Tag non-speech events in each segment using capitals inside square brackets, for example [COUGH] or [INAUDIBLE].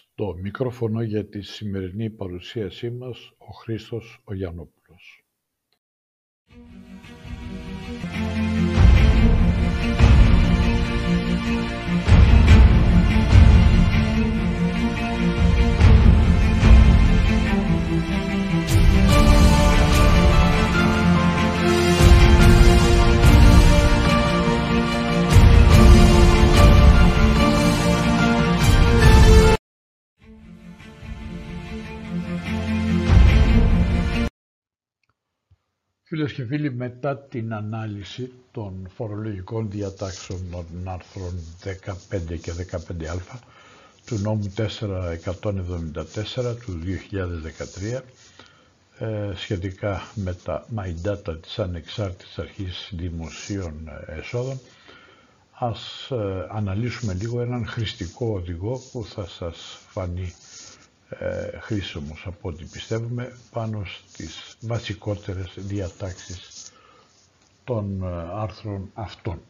Στο μικρόφωνο για τη σημερινή παρουσίασή μας ο Χρήστος ο Γιαννόπουλος. Φίλες και φίλοι, μετά την ανάλυση των φορολογικών διατάξεων των άρθρων 15 και 15α του νόμου 474 του 2013 ε, σχετικά με τα My Data της Ανεξάρτητης Αρχής Δημοσίων Εσόδων ας ε, αναλύσουμε λίγο έναν χρηστικό οδηγό που θα σας φανεί ε, χρήσιμος από ό,τι πιστεύουμε πάνω στις βασικότερες διατάξεις των ε, άρθρων αυτών.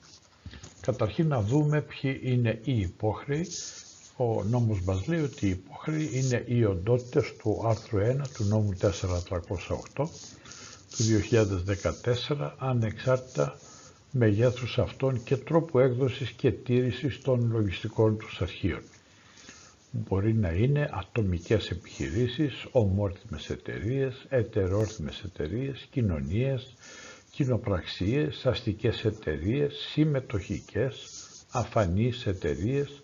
Καταρχήν να δούμε ποιοι είναι οι υπόχρεοι. Ο νόμος μας λέει ότι οι υπόχρεοι είναι οι οντότητες του άρθρου 1 του νόμου 4308 του 2014 ανεξάρτητα μεγέθους αυτών και τρόπου έκδοσης και τήρησης των λογιστικών τους αρχείων μπορεί να είναι ατομικές επιχειρήσεις, ομόρθιμες εταιρείες, ετερόρθιμες εταιρείες, κοινωνίες, κοινοπραξίες, αστικές εταιρείες, συμμετοχικές, αφανείς εταιρείες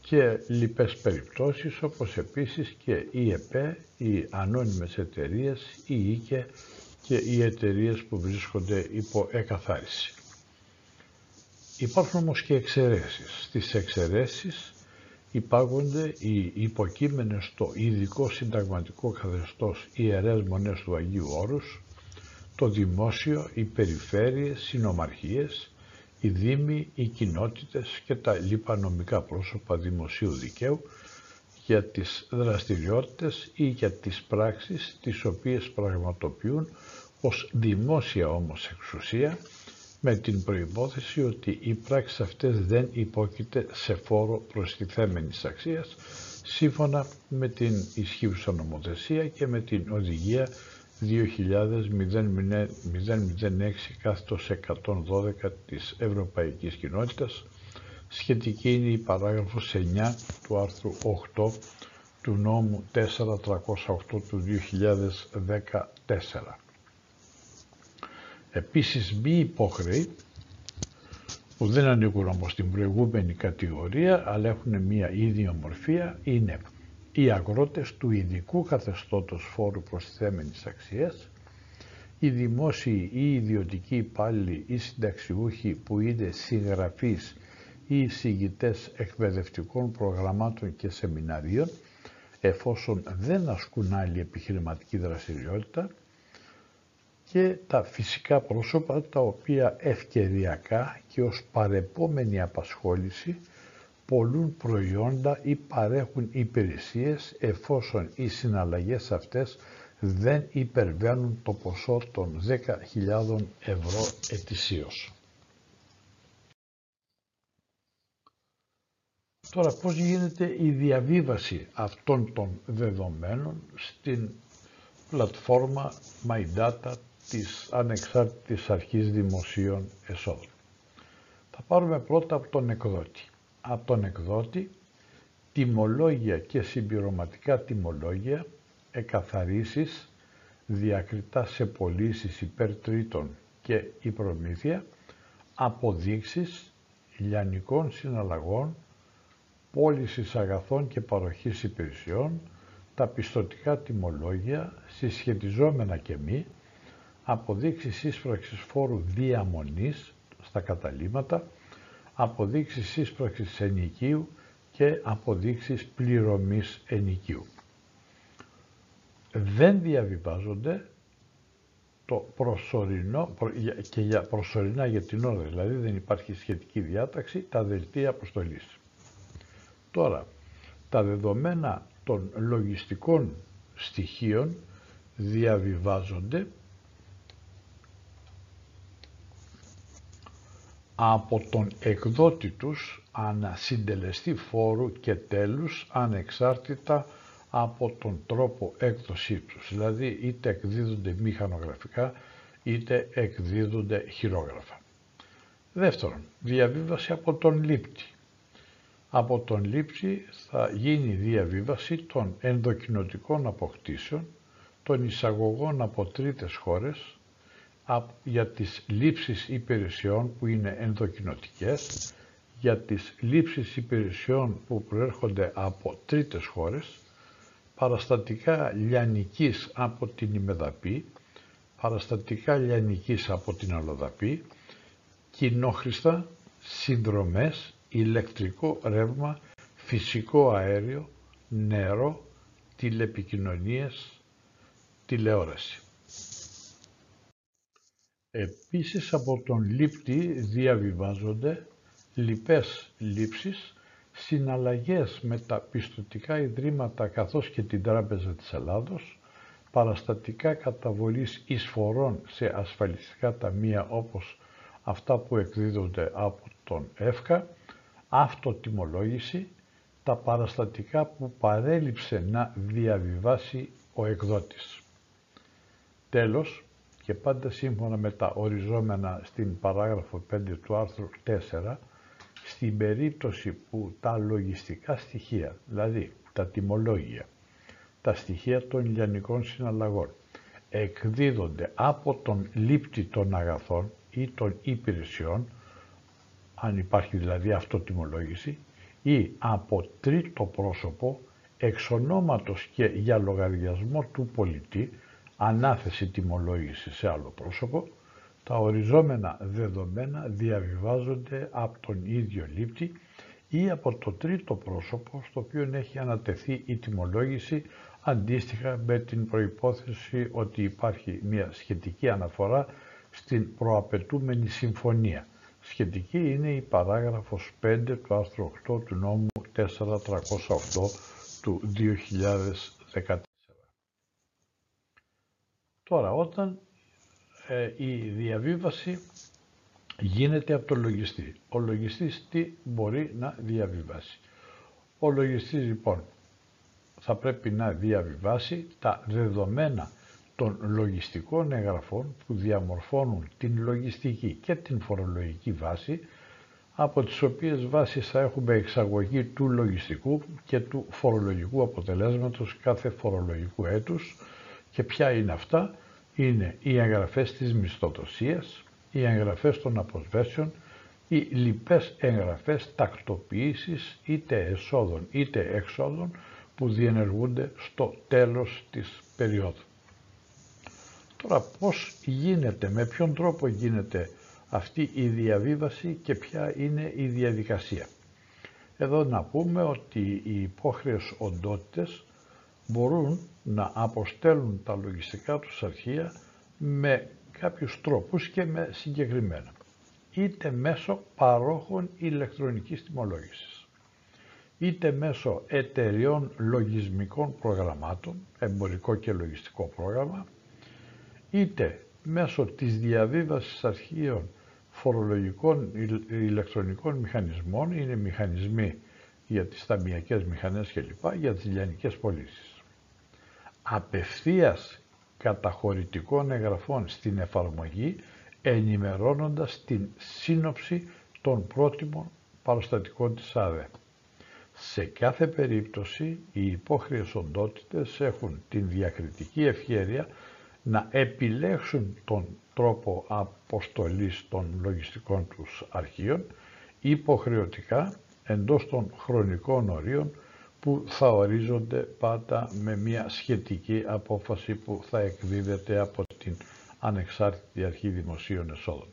και λοιπές περιπτώσεις όπως επίσης και οι ΕΠΕ, οι ανώνυμες εταιρείες, οι ΙΚΕ και οι εταιρείες που βρίσκονται υπό εκαθάριση. Υπάρχουν όμως και εξαιρέσεις. Στις εξαιρέσεις υπάγονται οι υποκείμενες στο ειδικό συνταγματικό καθεστώς ιερές μονές του Αγίου Όρους, το δημόσιο, οι περιφέρειες, συνομαρχίες, οι δήμοι, οι κοινότητες και τα λοιπά νομικά πρόσωπα δημοσίου δικαίου για τις δραστηριότητες ή για τις πράξεις τις οποίες πραγματοποιούν ως δημόσια όμως εξουσία με την προϋπόθεση ότι οι πράξεις αυτές δεν υπόκειται σε φόρο προστιθέμενης αξίας σύμφωνα με την ισχύουσα νομοθεσία και με την οδηγία 2006 κάθετος 112 της Ευρωπαϊκής Κοινότητας σχετική είναι η παράγραφος 9 του άρθρου 8 του νόμου 4308 του 2014. Επίσης μη υπόχρεοι που δεν ανήκουν όμως στην προηγούμενη κατηγορία αλλά έχουν μία ίδια μορφία είναι οι αγρότες του ειδικού καθεστώτος φόρου προσθέμενης αξίας, οι δημόσιοι ή ιδιωτικοί υπάλληλοι ή συνταξιούχοι που είναι συγγραφείς ή εισηγητές εκπαιδευτικών προγραμμάτων και σεμιναρίων, εφόσον δεν ασκούν άλλη επιχειρηματική δραστηριότητα, και τα φυσικά πρόσωπα τα οποία ευκαιριακά και ως παρεπόμενη απασχόληση πολλούν προϊόντα ή παρέχουν υπηρεσίες εφόσον οι συναλλαγές αυτές δεν υπερβαίνουν το ποσό των 10.000 ευρώ ετησίως. Τώρα πώς γίνεται η διαβίβαση αυτών των δεδομένων στην πλατφόρμα MyData της Ανεξάρτητης Αρχής Δημοσίων Εσόδων. Θα πάρουμε πρώτα από τον εκδότη. Από τον εκδότη τιμολόγια και συμπληρωματικά τιμολόγια, εκαθαρίσεις, διακριτά σε πωλήσεις υπέρ τρίτων και η προμήθεια, αποδείξεις λιανικών συναλλαγών, πώλησης αγαθών και παροχής υπηρεσιών, τα πιστοτικά τιμολόγια, συσχετιζόμενα και μη, αποδείξεις ίσπραξης φόρου διαμονής στα καταλήματα, αποδείξεις ίσπραξης ενοικίου και αποδείξεις πληρωμής ενοικίου. Δεν διαβιβάζονται το προσωρινό και για προσωρινά για την ώρα, δηλαδή δεν υπάρχει σχετική διάταξη, τα δελτία αποστολής. Τώρα, τα δεδομένα των λογιστικών στοιχείων διαβιβάζονται από τον εκδότη τους ανασυντελεστή φόρου και τέλους ανεξάρτητα από τον τρόπο έκδοσή τους. Δηλαδή είτε εκδίδονται μηχανογραφικά είτε εκδίδονται χειρόγραφα. Δεύτερον, διαβίβαση από τον λήπτη. Από τον λήπτη θα γίνει διαβίβαση των ενδοκινοτικών αποκτήσεων, των εισαγωγών από τρίτες χώρες, για τις λήψεις υπηρεσιών που είναι ενδοκινοτικές, για τις λήψεις υπηρεσιών που προέρχονται από τρίτες χώρες, παραστατικά λιανικής από την ημεδαπή, παραστατικά λιανικής από την αλλοδαπή, κοινόχρηστα, συνδρομές, ηλεκτρικό ρεύμα, φυσικό αέριο, νερό, τηλεπικοινωνίες, τηλεόραση. Επίσης από τον λήπτη διαβιβάζονται λοιπές λήψεις, συναλλαγές με τα πιστοτικά ιδρύματα καθώς και την Τράπεζα της Ελλάδος, παραστατικά καταβολής εισφορών σε ασφαλιστικά ταμεία όπως αυτά που εκδίδονται από τον ΕΦΚΑ, αυτοτιμολόγηση, τα παραστατικά που παρέλειψε να διαβιβάσει ο εκδότης. Τέλος, και πάντα σύμφωνα με τα οριζόμενα στην παράγραφο 5 του άρθρου 4, στην περίπτωση που τα λογιστικά στοιχεία, δηλαδή τα τιμολόγια, τα στοιχεία των λιανικών συναλλαγών, εκδίδονται από τον λήπτη των αγαθών ή των υπηρεσιών, αν υπάρχει δηλαδή αυτοτιμολόγηση, ή από τρίτο πρόσωπο εξ και για λογαριασμό του πολιτή, ανάθεση τιμολόγηση σε άλλο πρόσωπο, τα οριζόμενα δεδομένα διαβιβάζονται από τον ίδιο λήπτη ή από το τρίτο πρόσωπο στο οποίο έχει ανατεθεί η τιμολόγηση αντίστοιχα με την προϋπόθεση ότι υπάρχει μια σχετική αναφορά στην προαπαιτούμενη συμφωνία. Σχετική είναι η παράγραφος 5 του άρθρου 8 του νόμου 4308 του 2014. Τώρα, όταν ε, η διαβίβαση γίνεται από τον λογιστή. Ο λογιστής τι μπορεί να διαβιβάσει. Ο λογιστής λοιπόν θα πρέπει να διαβιβάσει τα δεδομένα των λογιστικών εγγραφών που διαμορφώνουν την λογιστική και την φορολογική βάση από τις οποίες βάσεις θα έχουμε εξαγωγή του λογιστικού και του φορολογικού αποτελέσματος κάθε φορολογικού έτους και ποια είναι αυτά; Είναι οι εγγραφές της μισθοδοσίας, οι εγγραφές των αποσβέσεων, οι λοιπές εγγραφές τακτοποίησης είτε εσόδων είτε εξόδων που διενεργούνται στο τέλος της περίοδου. Τώρα πώς γίνεται, με ποιον τρόπο γίνεται αυτή η διαβίβαση και ποια είναι η διαδικασία; Εδώ να πούμε ότι οι υπόχρεες οντότητες μπορούν να αποστέλουν τα λογιστικά τους αρχεία με κάποιους τρόπους και με συγκεκριμένα. Είτε μέσω παρόχων ηλεκτρονικής τιμολόγησης, είτε μέσω εταιριών λογισμικών προγραμμάτων, εμπορικό και λογιστικό πρόγραμμα, είτε μέσω της διαβίβασης αρχείων φορολογικών ηλεκτρονικών μηχανισμών, είναι μηχανισμοί για τις ταμιακές μηχανές κλπ, για τις λιανικές πωλήσεις απευθείας καταχωρητικών εγγραφών στην εφαρμογή ενημερώνοντας την σύνοψη των πρότιμων παραστατικών της ΑΔΕ. Σε κάθε περίπτωση οι υπόχρειες οντότητες έχουν την διακριτική ευχέρεια να επιλέξουν τον τρόπο αποστολής των λογιστικών τους αρχείων υποχρεωτικά εντός των χρονικών ορίων που θα ορίζονται πάντα με μια σχετική απόφαση που θα εκδίδεται από την Ανεξάρτητη Αρχή Δημοσίων Εσόδων.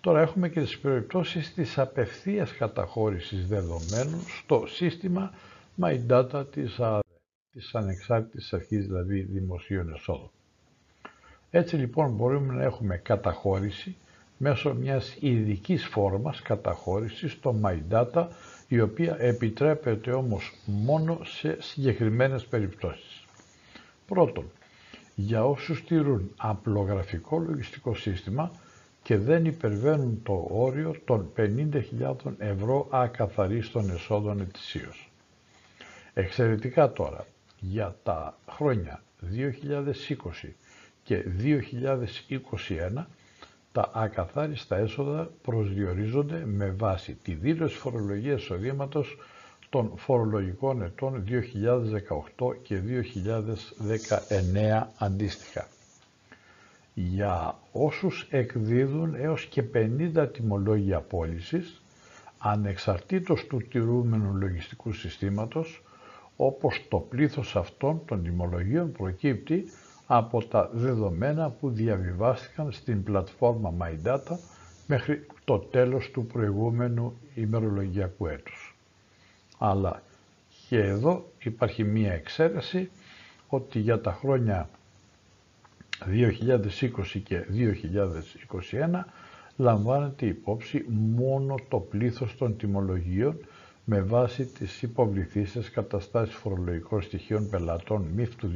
Τώρα έχουμε και τις περιπτώσεις της απευθείας καταχώρησης δεδομένων στο σύστημα My Data της ΑΔΕ, της Ανεξάρτητης Αρχής δηλαδή Δημοσίων Εσόδων. Έτσι λοιπόν μπορούμε να έχουμε καταχώρηση μέσω μιας ειδικής φόρμας καταχώρησης στο My Data η οποία επιτρέπεται όμως μόνο σε συγκεκριμένες περιπτώσεις. Πρώτον, για όσους στηρούν απλογραφικό λογιστικό σύστημα, και δεν υπερβαίνουν το όριο των 50.000 ευρώ ακαθαρίστων εσόδων ετησίως. Εξαιρετικά τώρα, για τα χρόνια 2020 και 2021 τα ακαθάριστα έσοδα προσδιορίζονται με βάση τη δήλωση φορολογίας εισοδήματος των φορολογικών ετών 2018 και 2019 αντίστοιχα. Για όσους εκδίδουν έως και 50 τιμολόγια πώλησης, ανεξαρτήτως του τηρούμενου λογιστικού συστήματος, όπως το πλήθος αυτών των τιμολογίων προκύπτει από τα δεδομένα που διαβιβάστηκαν στην πλατφόρμα MyData μέχρι το τέλος του προηγούμενου ημερολογιακού έτους. Αλλά και εδώ υπάρχει μία εξαίρεση ότι για τα χρόνια 2020 και 2021 λαμβάνεται υπόψη μόνο το πλήθος των τιμολογίων με βάση τις υποβληθήσεις καταστάσεις φορολογικών στοιχείων πελατών ΜΥΦ του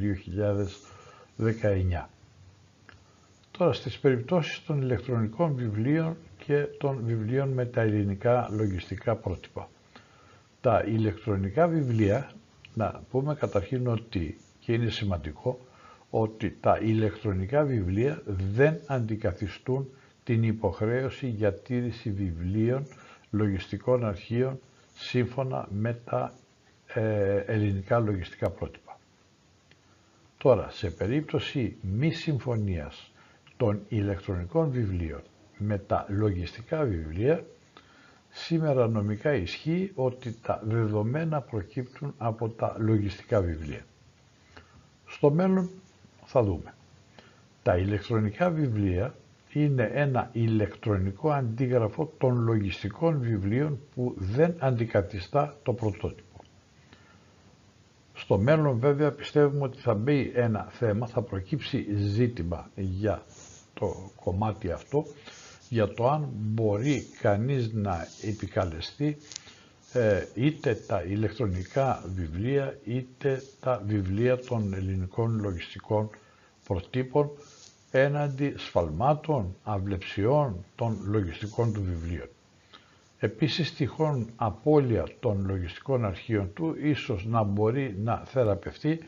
2019. Τώρα στις περιπτώσεις των ηλεκτρονικών βιβλίων και των βιβλίων με τα ελληνικά λογιστικά πρότυπα. Τα ηλεκτρονικά βιβλία, να πούμε καταρχήν ότι, και είναι σημαντικό, ότι τα ηλεκτρονικά βιβλία δεν αντικαθιστούν την υποχρέωση για τήρηση βιβλίων λογιστικών αρχείων σύμφωνα με τα ε, ελληνικά λογιστικά πρότυπα. Τώρα, σε περίπτωση μη συμφωνίας των ηλεκτρονικών βιβλίων με τα λογιστικά βιβλία, σήμερα νομικά ισχύει ότι τα δεδομένα προκύπτουν από τα λογιστικά βιβλία. Στο μέλλον θα δούμε. Τα ηλεκτρονικά βιβλία είναι ένα ηλεκτρονικό αντίγραφο των λογιστικών βιβλίων που δεν αντικαθιστά το πρωτότυπο. Στο μέλλον βέβαια πιστεύουμε ότι θα μπει ένα θέμα, θα προκύψει ζήτημα για το κομμάτι αυτό, για το αν μπορεί κανείς να επικαλεστεί ε, είτε τα ηλεκτρονικά βιβλία είτε τα βιβλία των ελληνικών λογιστικών προτύπων έναντι σφαλμάτων, αυλεψιών των λογιστικών του βιβλίων. Επίσης τυχόν απώλεια των λογιστικών αρχείων του ίσως να μπορεί να θεραπευτεί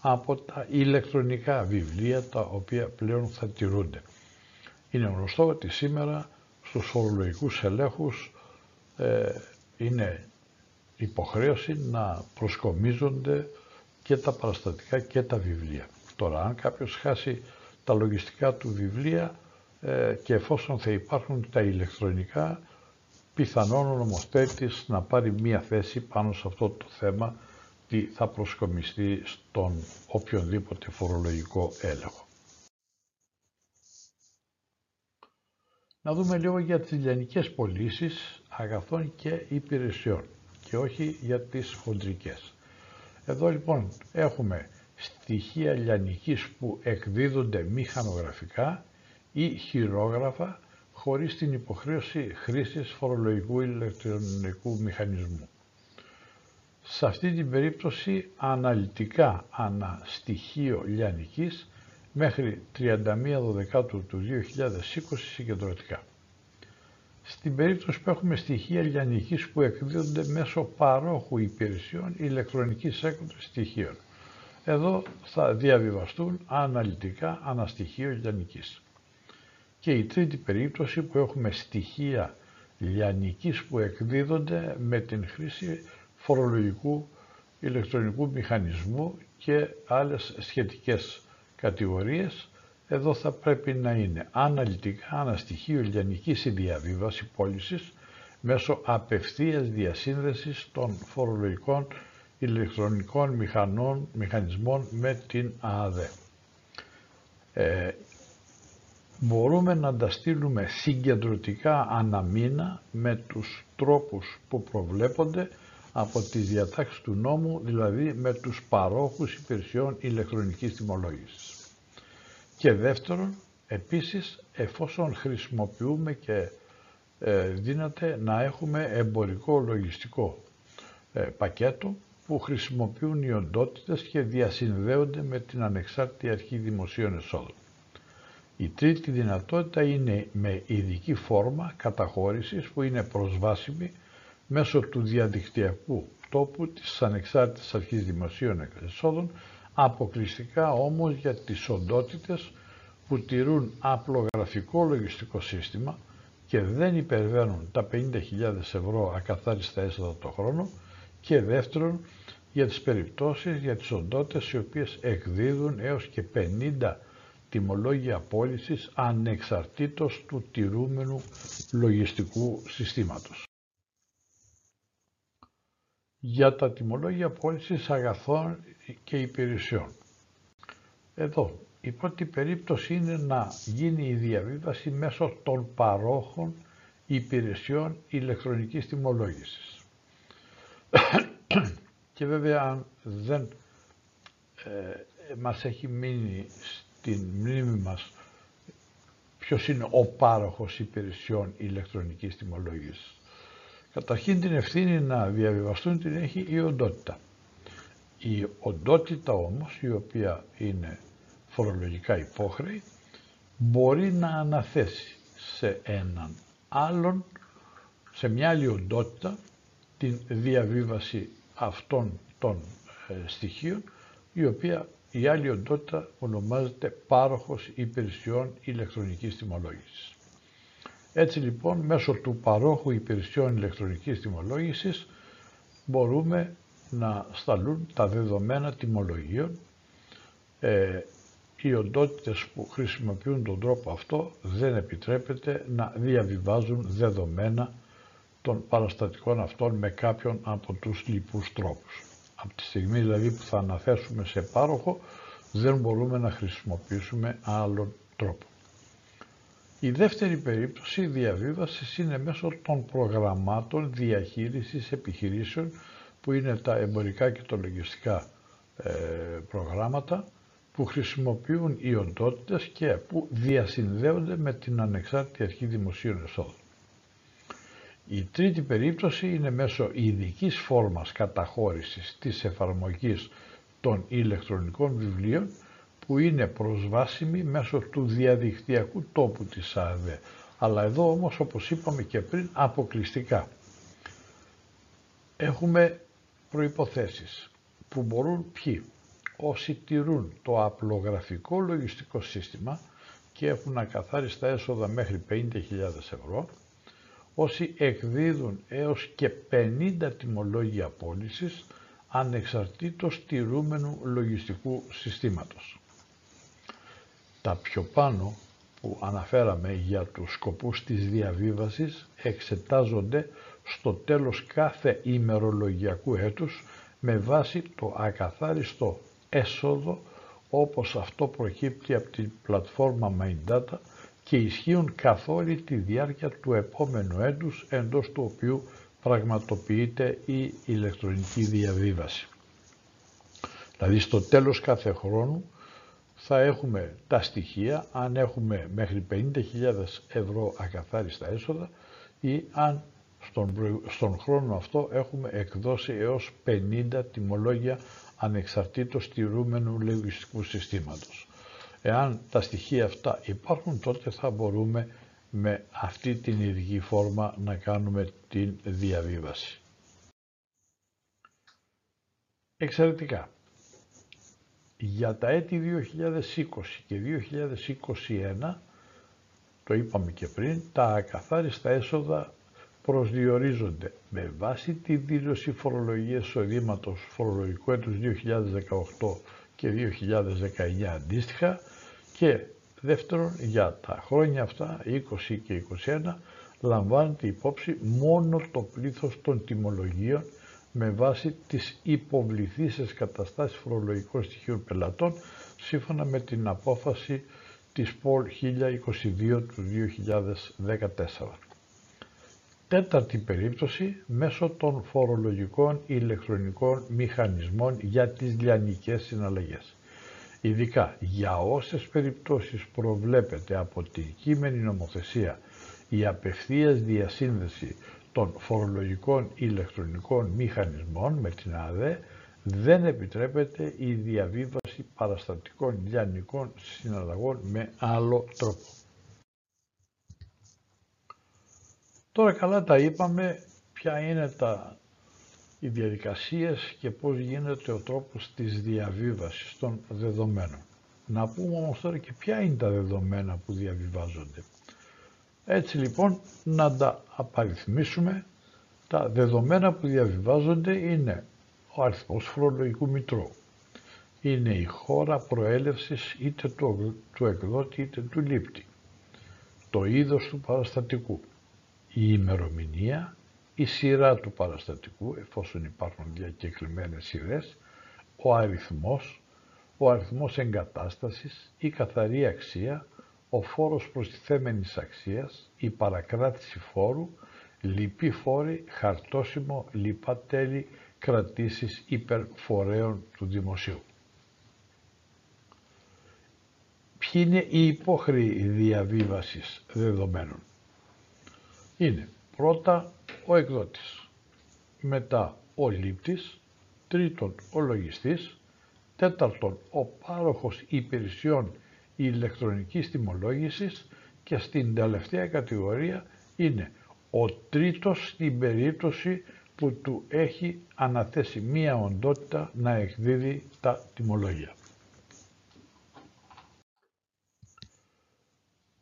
από τα ηλεκτρονικά βιβλία τα οποία πλέον θα τηρούνται. Είναι γνωστό ότι σήμερα στους φορολογικούς ελέγχους ε, είναι υποχρέωση να προσκομίζονται και τα παραστατικά και τα βιβλία. Τώρα αν κάποιος χάσει τα λογιστικά του βιβλία ε, και εφόσον θα υπάρχουν τα ηλεκτρονικά πιθανόν ο νομοθέτης να πάρει μία θέση πάνω σε αυτό το θέμα τι θα προσκομιστεί στον οποιονδήποτε φορολογικό έλεγχο. Να δούμε λίγο για τις λιανικές πωλήσεις αγαθών και υπηρεσιών και όχι για τις χοντρικές. Εδώ λοιπόν έχουμε στοιχεία λιανικής που εκδίδονται μηχανογραφικά ή χειρόγραφα χωρίς την υποχρέωση χρήσης φορολογικού ηλεκτρονικού μηχανισμού. Σε αυτή την περίπτωση αναλυτικά ανά στοιχείο λιανικής μέχρι 31 Δεκάτου του 2020 συγκεντρωτικά. Στην περίπτωση που έχουμε στοιχεία λιανικής που εκδίδονται μέσω παρόχου υπηρεσιών ηλεκτρονικής έκδοσης στοιχείων. Εδώ θα διαβιβαστούν αναλυτικά αναστοιχείο λιανικής. Και η τρίτη περίπτωση που έχουμε στοιχεία λιανικής που εκδίδονται με την χρήση φορολογικού ηλεκτρονικού μηχανισμού και άλλες σχετικές κατηγορίες, εδώ θα πρέπει να είναι αναλυτικά αναστοιχείο λιανικής η διαβίβαση πώλησης μέσω απευθείας διασύνδεσης των φορολογικών ηλεκτρονικών μηχανών, μηχανισμών με την ΑΑΔΕ. Ε, μπορούμε να τα στείλουμε συγκεντρωτικά αναμίνα με τους τρόπους που προβλέπονται από τις διατάξεις του νόμου, δηλαδή με τους παρόχους υπηρεσιών ηλεκτρονικής τιμολόγησης. Και δεύτερον, επίσης, εφόσον χρησιμοποιούμε και ε, δύναται να έχουμε εμπορικό λογιστικό ε, πακέτο που χρησιμοποιούν οι οντότητες και διασυνδέονται με την Ανεξάρτητη Αρχή Δημοσίων Εσόδων. Η τρίτη δυνατότητα είναι με ειδική φόρμα καταχώρησης που είναι προσβάσιμη μέσω του διαδικτυακού τόπου της Ανεξάρτητης Αρχής Δημοσίων Εσόδων, αποκλειστικά όμως για τις οντότητες που τηρούν απλογραφικό λογιστικό σύστημα και δεν υπερβαίνουν τα 50.000 ευρώ ακαθάριστα έσοδα το χρόνο και δεύτερον για τις περιπτώσεις για τις οντότητες οι οποίες εκδίδουν έως και 50 τιμολόγια πώλησης ανεξαρτήτως του τηρούμενου λογιστικού συστήματος. Για τα τιμολόγια πώλησης αγαθών και υπηρεσιών. Εδώ η πρώτη περίπτωση είναι να γίνει η διαβίβαση μέσω των παρόχων υπηρεσιών ηλεκτρονικής τιμολόγησης. [COUGHS] και βέβαια αν δεν ε, μας έχει μείνει στην μνήμη μας ποιος είναι ο πάροχος υπηρεσιών ηλεκτρονικής τιμολόγησης. Καταρχήν την ευθύνη να διαβιβαστούν την έχει η οντότητα. Η οντότητα όμως, η οποία είναι φορολογικά υπόχρεη, μπορεί να αναθέσει σε έναν άλλον, σε μια άλλη οντότητα, την διαβίβαση αυτών των ε, στοιχείων, η οποία η άλλη οντότητα ονομάζεται πάροχος υπηρεσιών ηλεκτρονικής τιμολόγησης. Έτσι λοιπόν μέσω του παρόχου υπηρεσιών ηλεκτρονικής τιμολόγησης μπορούμε να σταλούν τα δεδομένα τιμολογίων. Ε, οι οντότητες που χρησιμοποιούν τον τρόπο αυτό δεν επιτρέπεται να διαβιβάζουν δεδομένα των παραστατικών αυτών με κάποιον από τους λοιπούς τρόπους. Από τη στιγμή δηλαδή που θα αναθέσουμε σε πάροχο δεν μπορούμε να χρησιμοποιήσουμε άλλον τρόπο. Η δεύτερη περίπτωση διαβίβασης είναι μέσω των προγραμμάτων διαχείρισης επιχειρήσεων που είναι τα εμπορικά και τα λογιστικά ε, προγράμματα που χρησιμοποιούν οι οντότητες και που διασυνδέονται με την Ανεξάρτητη Αρχή Δημοσίων Εσόδων. Η τρίτη περίπτωση είναι μέσω ειδικής φόρμας καταχώρησης της εφαρμογής των ηλεκτρονικών βιβλίων που είναι προσβάσιμη μέσω του διαδικτυακού τόπου της ΑΕΔ. Αλλά εδώ όμως όπως είπαμε και πριν αποκλειστικά. Έχουμε προϋποθέσεις που μπορούν ποιοι; Όσοι τηρούν το απλογραφικό λογιστικό σύστημα και έχουν ακαθάριστα έσοδα μέχρι 50.000 ευρώ, όσοι εκδίδουν έως και 50 τιμολόγια πώλησης ανεξαρτήτως τηρούμενου λογιστικού συστήματος. Τα πιο πάνω που αναφέραμε για τους σκοπούς της διαβίβασης εξετάζονται στο τέλος κάθε ημερολογιακού έτους με βάση το ακαθάριστο έσοδο όπως αυτό προκύπτει από την πλατφόρμα MindData και ισχύουν καθ' όλη τη διάρκεια του επόμενου έτους εντός του οποίου πραγματοποιείται η ηλεκτρονική διαβίβαση. Δηλαδή στο τέλος κάθε χρόνου θα έχουμε τα στοιχεία αν έχουμε μέχρι 50.000 ευρώ ακαθάριστα έσοδα ή αν στον, στον χρόνο αυτό έχουμε εκδώσει έως 50 τιμολόγια ανεξαρτήτως τηρούμενου λογιστικού συστήματος. Εάν τα στοιχεία αυτά υπάρχουν τότε θα μπορούμε με αυτή την ειδική φόρμα να κάνουμε την διαβίβαση. Εξαιρετικά. Για τα έτη 2020 και 2021, το είπαμε και πριν, τα ακαθάριστα έσοδα προσδιορίζονται με βάση τη δήλωση φορολογίας εισοδήματος φορολογικού έτους 2018 και 2019 αντίστοιχα και δεύτερον για τα χρόνια αυτά 20 και 21 λαμβάνεται υπόψη μόνο το πλήθος των τιμολογίων με βάση τις υποβληθήσεις καταστάσεις φορολογικών στοιχείων πελατών σύμφωνα με την απόφαση της ΠΟΛ 1022 του 2014. Τέταρτη περίπτωση μέσω των φορολογικών ηλεκτρονικών μηχανισμών για τις λιανικές συναλλαγές. Ειδικά για όσες περιπτώσεις προβλέπεται από την κείμενη νομοθεσία η απευθείας διασύνδεση των φορολογικών ηλεκτρονικών μηχανισμών με την ΑΔΕ δεν επιτρέπεται η διαβίβαση παραστατικών λιανικών συναλλαγών με άλλο τρόπο. Τώρα καλά τα είπαμε ποια είναι τα, οι διαδικασίες και πώς γίνεται ο τρόπος της διαβίβασης των δεδομένων. Να πούμε όμως τώρα και ποια είναι τα δεδομένα που διαβιβάζονται. Έτσι λοιπόν να τα απαριθμίσουμε. Τα δεδομένα που διαβιβάζονται είναι ο αριθμός φορολογικού μητρώου. Είναι η χώρα προέλευσης είτε του, του εκδότη είτε του λήπτη. Το είδος του παραστατικού. Η ημερομηνία, η σειρά του παραστατικού, εφόσον υπάρχουν διακεκλημένες σειρές, ο αριθμός, ο αριθμός εγκατάστασης, η καθαρή αξία, ο φόρος προστιθέμενης αξίας, η παρακράτηση φόρου, λυπή φόρη, χαρτόσημο, λιπά τέλη, κρατήσεις υπερφορέων του δημοσίου. Ποιοι είναι οι υπόχρεοι διαβίβασης δεδομένων; Είναι πρώτα ο εκδότης, μετά ο λήπτης, τρίτον ο λογιστής, τέταρτον ο πάροχος υπηρεσιών ηλεκτρονικής τιμολόγησης. Και στην τελευταία κατηγορία είναι ο τρίτος στην περίπτωση που του έχει αναθέσει μία οντότητα να εκδίδει τα τιμολόγια.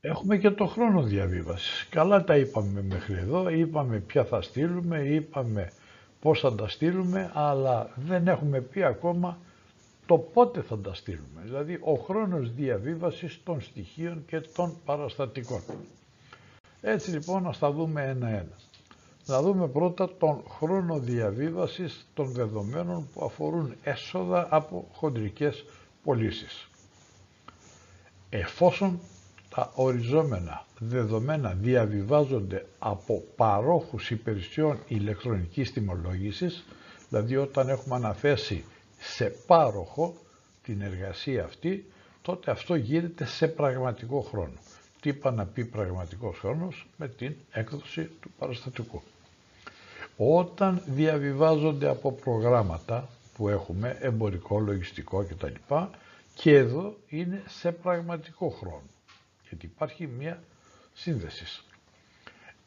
Έχουμε και το χρόνο διαβίβασης. Καλά τα είπαμε μέχρι εδώ, είπαμε ποια θα στείλουμε, είπαμε πώς θα τα στείλουμε, αλλά δεν έχουμε πει ακόμα το πότε θα τα στείλουμε. Δηλαδή ο χρόνος διαβίβασης των στοιχείων και των παραστατικών. Έτσι λοιπόν να τα δούμε ένα-ένα. Να δούμε πρώτα τον χρόνο διαβίβασης των δεδομένων που αφορούν έσοδα από χοντρικές πωλήσεις. Εφόσον τα οριζόμενα δεδομένα διαβιβάζονται από παρόχους υπηρεσιών ηλεκτρονικής τιμολόγησης, δηλαδή όταν έχουμε αναθέσει σε πάροχο την εργασία αυτή, τότε αυτό γίνεται σε πραγματικό χρόνο. Τι είπα να πει πραγματικός χρόνος; Με την έκδοση του παραστατικού. Όταν διαβιβάζονται από προγράμματα που έχουμε, εμπορικό, λογιστικό κτλ. Και εδώ είναι σε πραγματικό χρόνο, γιατί υπάρχει μία σύνδεσης.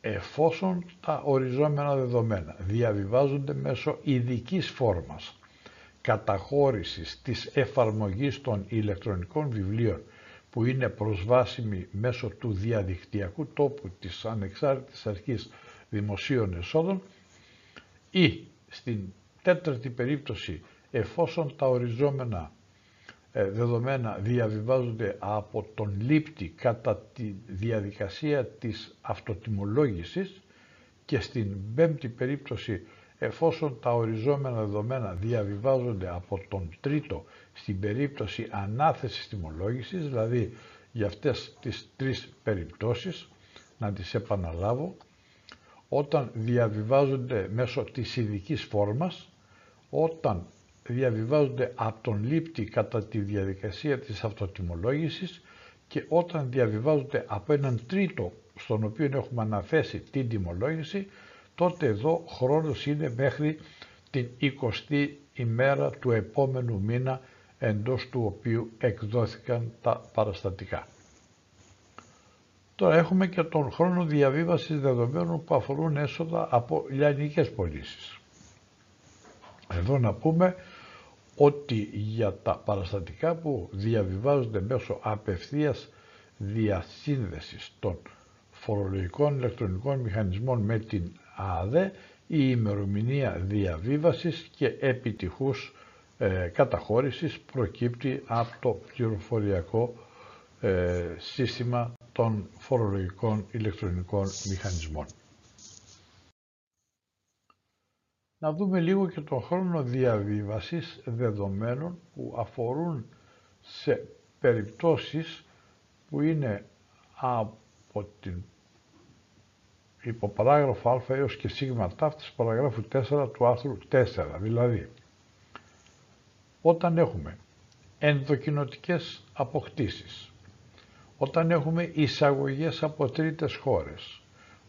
Εφόσον τα οριζόμενα δεδομένα διαβιβάζονται μέσω ειδικής φόρμας καταχώρησης της εφαρμογής των ηλεκτρονικών βιβλίων που είναι προσβάσιμη μέσω του διαδικτυακού τόπου της Ανεξάρτητης Αρχής Δημοσίων Εσόδων ή στην τέταρτη περίπτωση εφόσον τα οριζόμενα ε, δεδομένα διαβιβάζονται από τον λήπτη κατά τη διαδικασία της αυτοτιμολόγησης και στην πέμπτη περίπτωση εφόσον τα οριζόμενα δεδομένα διαβιβάζονται από τον τρίτο στην περίπτωση ανάθεσης τιμολόγησης, δηλαδή για αυτές τις τρεις περιπτώσεις, να τις επαναλάβω, όταν διαβιβάζονται μέσω της ειδικής φόρμας, όταν διαβιβάζονται από τον λήπτη κατά τη διαδικασία της αυτοτιμολόγησης και όταν διαβιβάζονται από έναν τρίτο στον οποίο έχουμε αναθέσει την τιμολόγηση, τότε εδώ χρόνος είναι μέχρι την 20η ημέρα του επόμενου μήνα εντός του οποίου εκδόθηκαν τα παραστατικά. Τώρα έχουμε και τον χρόνο διαβίβασης δεδομένων που αφορούν έσοδα από λιανικές πωλήσεις. Εδώ να πούμε ότι για τα παραστατικά που διαβιβάζονται μέσω απευθείας διασύνδεσης των φορολογικών ηλεκτρονικών μηχανισμών με την ΑΔΕ η ημερομηνία διαβίβασης και επιτυχούς ε, καταχώρησης προκύπτει από το πληροφοριακό ε, σύστημα των φορολογικών ηλεκτρονικών μηχανισμών. Να δούμε λίγο και τον χρόνο διαβίβασης δεδομένων που αφορούν σε περιπτώσεις που είναι από την υποπαράγραφο α έως και σίγμα ταύτης παραγράφου 4 του άρθρου 4. Δηλαδή, όταν έχουμε ενδοκινοτικές αποκτήσεις, όταν έχουμε εισαγωγές από τρίτες χώρες,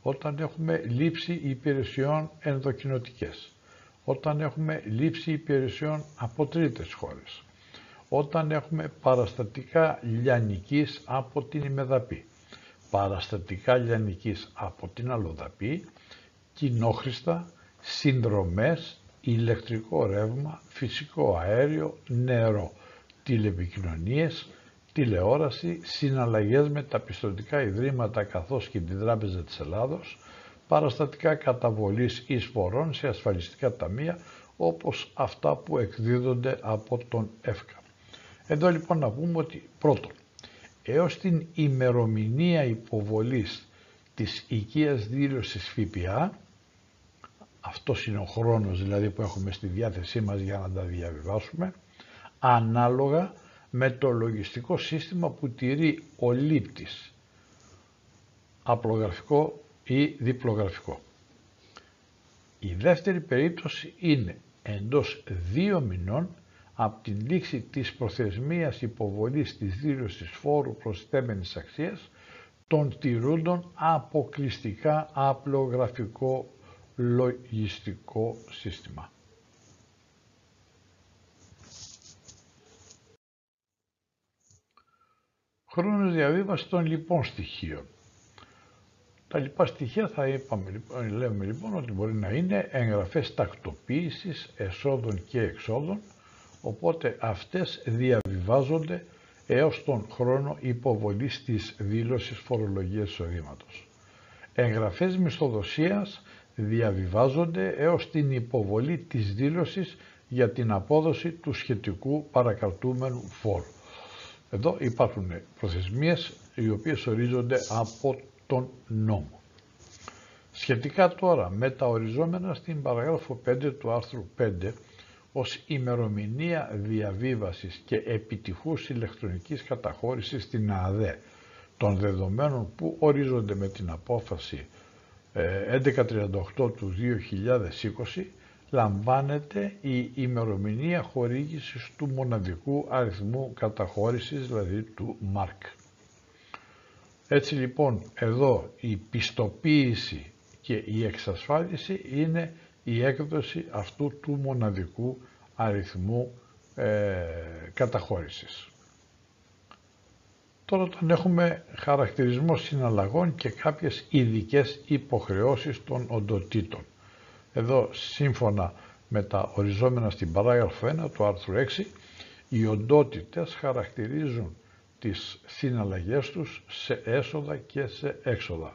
όταν έχουμε λήψη υπηρεσιών ενδοκινοτικές, όταν έχουμε λήψη υπηρεσιών από τρίτες χώρες, όταν έχουμε παραστατικά λιανικής από την ημεδαπή, παραστατικά λιανικής από την αλλοδαπή, κοινόχρηστα, συνδρομές, ηλεκτρικό ρεύμα, φυσικό αέριο, νερό, τηλεπικοινωνίες, τηλεόραση, συναλλαγές με τα πιστοτικά ιδρύματα καθώς και την Τράπεζα της Ελλάδος, παραστατικά καταβολής εισφορών σε ασφαλιστικά ταμεία όπως αυτά που εκδίδονται από τον ΕΦΚΑ. Εδώ λοιπόν να πούμε ότι πρώτον, έως την ημερομηνία υποβολής της οικίας δήλωσης ΦΠΑ, αυτός είναι ο χρόνος δηλαδή που έχουμε στη διάθεσή μας για να τα διαβιβάσουμε, ανάλογα με το λογιστικό σύστημα που τηρεί ο λήπτης, απλογραφικό ή διπλογραφικό. Η δεύτερη περίπτωση είναι εντός δύο μηνών από την λήξη της προθεσμίας υποβολής της δήλωσης φόρου προσθέμενης αξίας των τηρούντων αποκλειστικά απλογραφικό λογιστικό σύστημα. Χρόνος διαβίβασης των λοιπών στοιχείων. Τα λοιπά στοιχεία θα είπαμε, λοιπόν, λέμε λοιπόν ότι μπορεί να είναι εγγραφές τακτοποίησης εσόδων και εξόδων, οπότε αυτές διαβιβάζονται έως τον χρόνο υποβολής της δήλωσης φορολογίας εισοδήματος. Εγγραφές μισθοδοσίας διαβιβάζονται έως την υποβολή της δήλωσης για την απόδοση του σχετικού παρακρατούμενου φόρου. Εδώ υπάρχουν προθεσμίες οι οποίες ορίζονται από τον νόμο. Σχετικά τώρα με τα οριζόμενα στην παραγράφο 5 του άρθρου 5 ως ημερομηνία διαβίβασης και επιτυχούς ηλεκτρονικής καταχώρησης στην ΑΔΕ των δεδομένων που ορίζονται με την απόφαση 1138 ε, του 2020 λαμβάνεται η ημερομηνία χορήγησης του μοναδικού αριθμού καταχώρησης, δηλαδή του ΜΑΡΚ. Έτσι λοιπόν εδώ η πιστοποίηση και η εξασφάλιση είναι η έκδοση αυτού του μοναδικού αριθμού ε, καταχώρησης. Τώρα όταν έχουμε χαρακτηρισμό συναλλαγών και κάποιες ειδικές υποχρεώσεις των οντοτήτων. Εδώ σύμφωνα με τα οριζόμενα στην παράγραφο 1 του άρθρου 6 οι οντότητες χαρακτηρίζουν τις συναλλαγές τους σε έσοδα και σε έξοδα.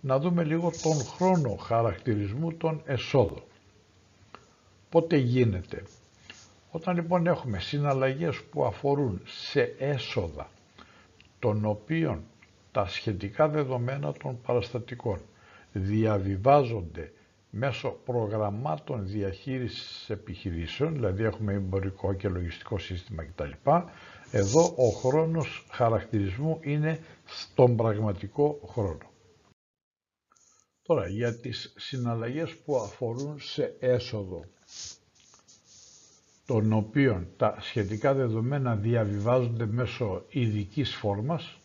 Να δούμε λίγο τον χρόνο χαρακτηρισμού των εσόδων. Πότε γίνεται. Όταν λοιπόν έχουμε συναλλαγές που αφορούν σε έσοδα των οποίων τα σχετικά δεδομένα των παραστατικών διαβιβάζονται μέσω προγραμμάτων διαχείρισης επιχειρήσεων, δηλαδή έχουμε εμπορικό και λογιστικό σύστημα κτλ. Εδώ ο χρόνος χαρακτηρισμού είναι στον πραγματικό χρόνο. Τώρα για τις συναλλαγές που αφορούν σε έσοδο των οποίων τα σχετικά δεδομένα διαβιβάζονται μέσω ειδικής φόρμας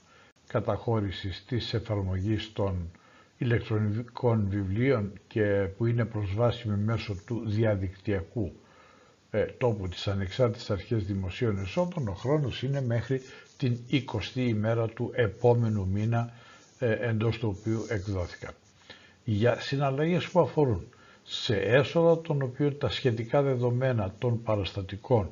καταχώρησης της εφαρμογής των ηλεκτρονικών βιβλίων και που είναι προσβάσιμη μέσω του διαδικτυακού ε, τόπου της Ανεξάρτητης Αρχής Δημοσίων Εσόδων, ο χρόνος είναι μέχρι την 20η ημέρα του επόμενου μήνα ε, εντός του οποίου εκδόθηκαν. Για συναλλαγές που αφορούν σε έσοδα των οποίων τα σχετικά δεδομένα των παραστατικών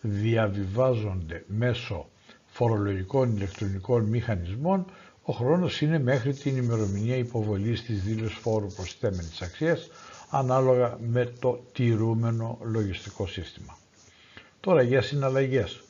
διαβιβάζονται μέσω φορολογικών ηλεκτρονικών μηχανισμών, ο χρόνος είναι μέχρι την ημερομηνία υποβολής της δήλωσης φόρου προσθέμενης αξίας, ανάλογα με το τηρούμενο λογιστικό σύστημα. Τώρα για συναλλαγές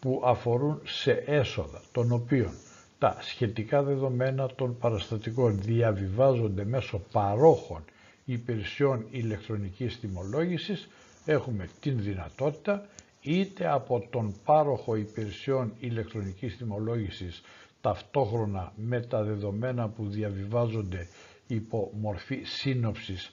που αφορούν σε έσοδα των οποίων τα σχετικά δεδομένα των παραστατικών διαβιβάζονται μέσω παρόχων υπηρεσιών ηλεκτρονικής τιμολόγησης έχουμε την δυνατότητα είτε από τον πάροχο υπηρεσιών ηλεκτρονικής τιμολόγησης ταυτόχρονα με τα δεδομένα που διαβιβάζονται υπό μορφή σύνοψης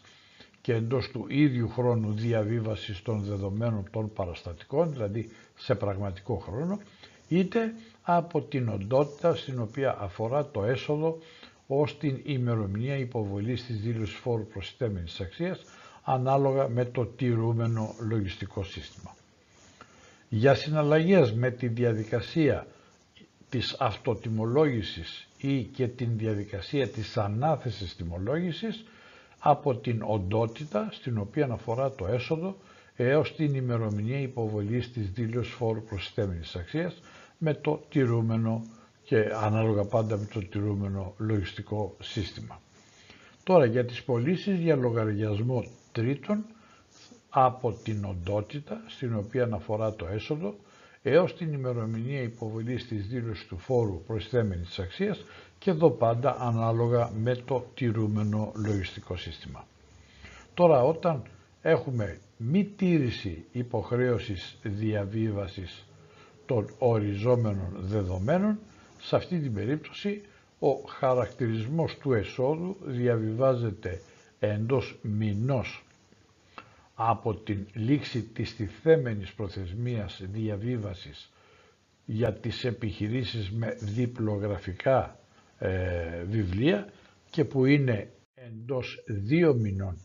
και εντός του ίδιου χρόνου διαβίβασης των δεδομένων των παραστατικών, δηλαδή σε πραγματικό χρόνο, είτε από την οντότητα στην οποία αφορά το έσοδο ως την ημερομηνία υποβολής της δήλωσης φόρου προσθέμενης αξίας, ανάλογα με το τηρούμενο λογιστικό σύστημα. Για συναλλαγές με τη διαδικασία της αυτοτιμολόγησης ή και την διαδικασία της ανάθεσης τιμολόγησης από την οντότητα στην οποία αφορά το έσοδο έως την ημερομηνία υποβολής της δήλωσης φόρου προσθέμενης αξίας με το τηρούμενο και ανάλογα πάντα με το τηρούμενο λογιστικό σύστημα. Τώρα για τις πωλήσει για λογαριασμό τρίτων από την οντότητα στην οποία αναφορά το έσοδο έως την ημερομηνία υποβολής της δήλωσης του φόρου προσθέμενης αξίας και εδώ πάντα ανάλογα με το τηρούμενο λογιστικό σύστημα. Τώρα όταν έχουμε μη τήρηση υποχρέωσης διαβίβασης των οριζόμενων δεδομένων, σε αυτή την περίπτωση ο χαρακτηρισμός του εσόδου διαβιβάζεται εντός μηνός από την λήξη της τιθέμενης προθεσμίας διαβίβασης για τις επιχειρήσεις με διπλογραφικά ε, βιβλία και που είναι εντός δύο μηνών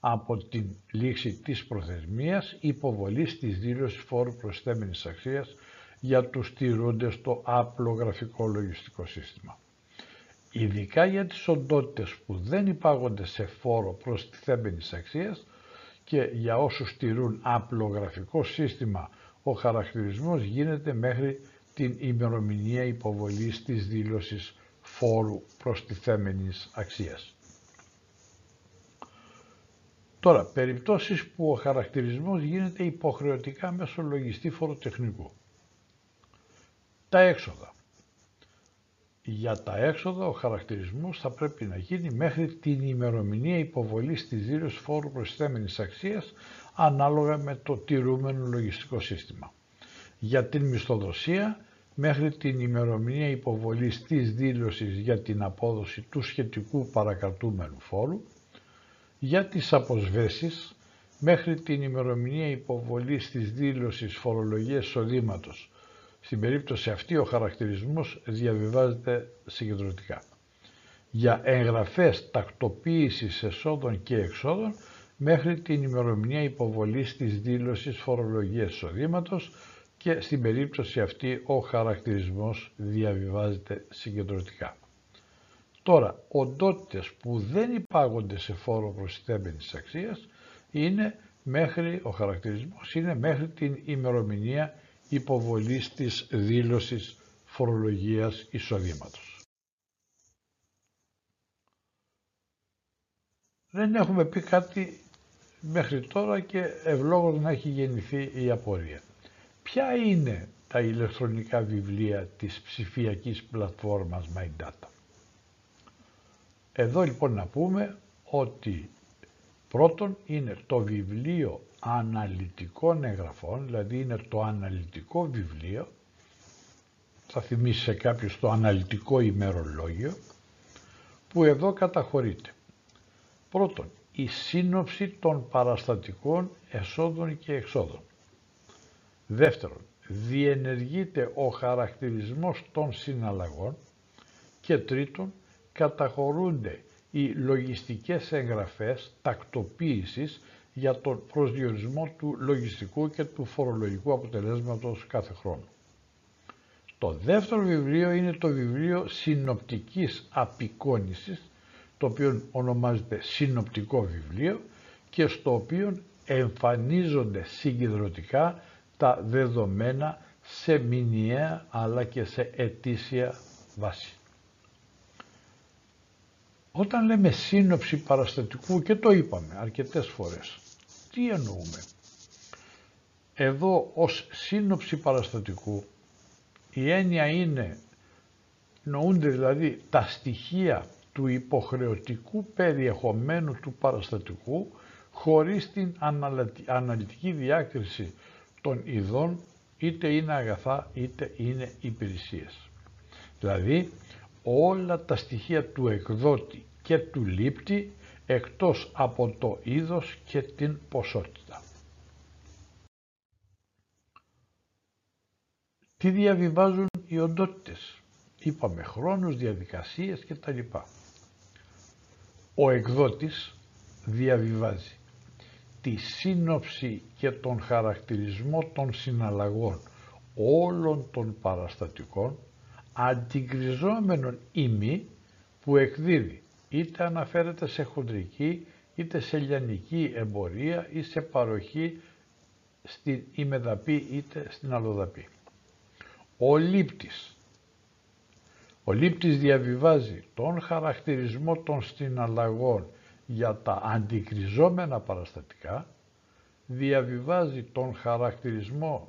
από την λήξη της προθεσμίας υποβολής της δήλωσης φόρου προσθέμενης αξίας για τους τηρούντες στο απλό γραφικό λογιστικό σύστημα. Ειδικά για τις οντότητες που δεν υπάγονται σε φόρο προστιθέμενης αξίας και για όσους τηρούν απλό γραφικό σύστημα ο χαρακτηρισμός γίνεται μέχρι την ημερομηνία υποβολής της δήλωσης φόρου προστιθέμενης αξίας. Τώρα, περιπτώσεις που ο χαρακτηρισμός γίνεται υποχρεωτικά μέσω λογιστή φοροτεχνικού. Τα έξοδα. Για τα έξοδα ο χαρακτηρισμός θα πρέπει να γίνει μέχρι την ημερομηνία υποβολής της δήλωσης φόρου προσθέμενης αξίας ανάλογα με το τηρούμενο λογιστικό σύστημα. Για την μισθοδοσία μέχρι την ημερομηνία υποβολής της δήλωσης για την απόδοση του σχετικού παρακρατούμενου φόρου. Για τις αποσβέσεις μέχρι την ημερομηνία υποβολής της δήλωσης φορολογίας εισοδήματος στην περίπτωση αυτή ο χαρακτηρισμός διαβιβάζεται συγκεντρωτικά. Για εγγραφές τακτοποίησης εσόδων και εξόδων μέχρι την ημερομηνία υποβολής της δήλωσης φορολογίας εισοδήματος και στην περίπτωση αυτή ο χαρακτηρισμός διαβιβάζεται συγκεντρωτικά. Τώρα, οντότητες που δεν υπάγονται σε φόρο προσθέμενης αξίας είναι μέχρι, ο χαρακτηρισμός είναι μέχρι την ημερομηνία υποβολής της δήλωσης φορολογίας εισοδήματος. Δεν έχουμε πει κάτι μέχρι τώρα και ευλόγως να έχει γεννηθεί η απορία. Ποια είναι τα ηλεκτρονικά βιβλία της ψηφιακής πλατφόρμας MyData. Εδώ λοιπόν να πούμε ότι πρώτον είναι το βιβλίο αναλυτικών εγγραφών, δηλαδή είναι το αναλυτικό βιβλίο, θα θυμίσει σε κάποιος το αναλυτικό ημερολόγιο, που εδώ καταχωρείται. Πρώτον, η σύνοψη των παραστατικών εσόδων και εξόδων. Δεύτερον, διενεργείται ο χαρακτηρισμός των συναλλαγών και τρίτον, καταχωρούνται οι λογιστικές εγγραφές τακτοποίησης για τον προσδιορισμό του λογιστικού και του φορολογικού αποτελέσματος κάθε χρόνο. Το δεύτερο βιβλίο είναι το βιβλίο συνοπτικής απεικόνησης, το οποίο ονομάζεται συνοπτικό βιβλίο και στο οποίο εμφανίζονται συγκεντρωτικά τα δεδομένα σε μηνιαία αλλά και σε ετήσια βάση. Όταν λέμε σύνοψη παραστατικού και το είπαμε αρκετές φορές, τι εννοούμε; Εδώ ως σύνοψη παραστατικού η έννοια είναι, νοούνται δηλαδή τα στοιχεία του υποχρεωτικού περιεχομένου του παραστατικού χωρίς την αναλυτική διάκριση των ειδών είτε είναι αγαθά είτε είναι υπηρεσίες. Δηλαδή όλα τα στοιχεία του εκδότη και του λήπτη εκτός από το είδος και την ποσότητα. Τι διαβιβάζουν οι οντότητες; Είπαμε χρόνους, διαδικασίες κτλ. Ο εκδότης διαβιβάζει τη σύνοψη και τον χαρακτηρισμό των συναλλαγών όλων των παραστατικών αντικριζόμενων ημί που εκδίδει είτε αναφέρεται σε χοντρική είτε σε λιανική εμπορία ή σε παροχή στην ημεδαπή είτε στην αλλοδαπή. Ο λήπτης. Ο λήπτης διαβιβάζει τον χαρακτηρισμό των συναλλαγών για τα αντικριζόμενα παραστατικά, διαβιβάζει τον χαρακτηρισμό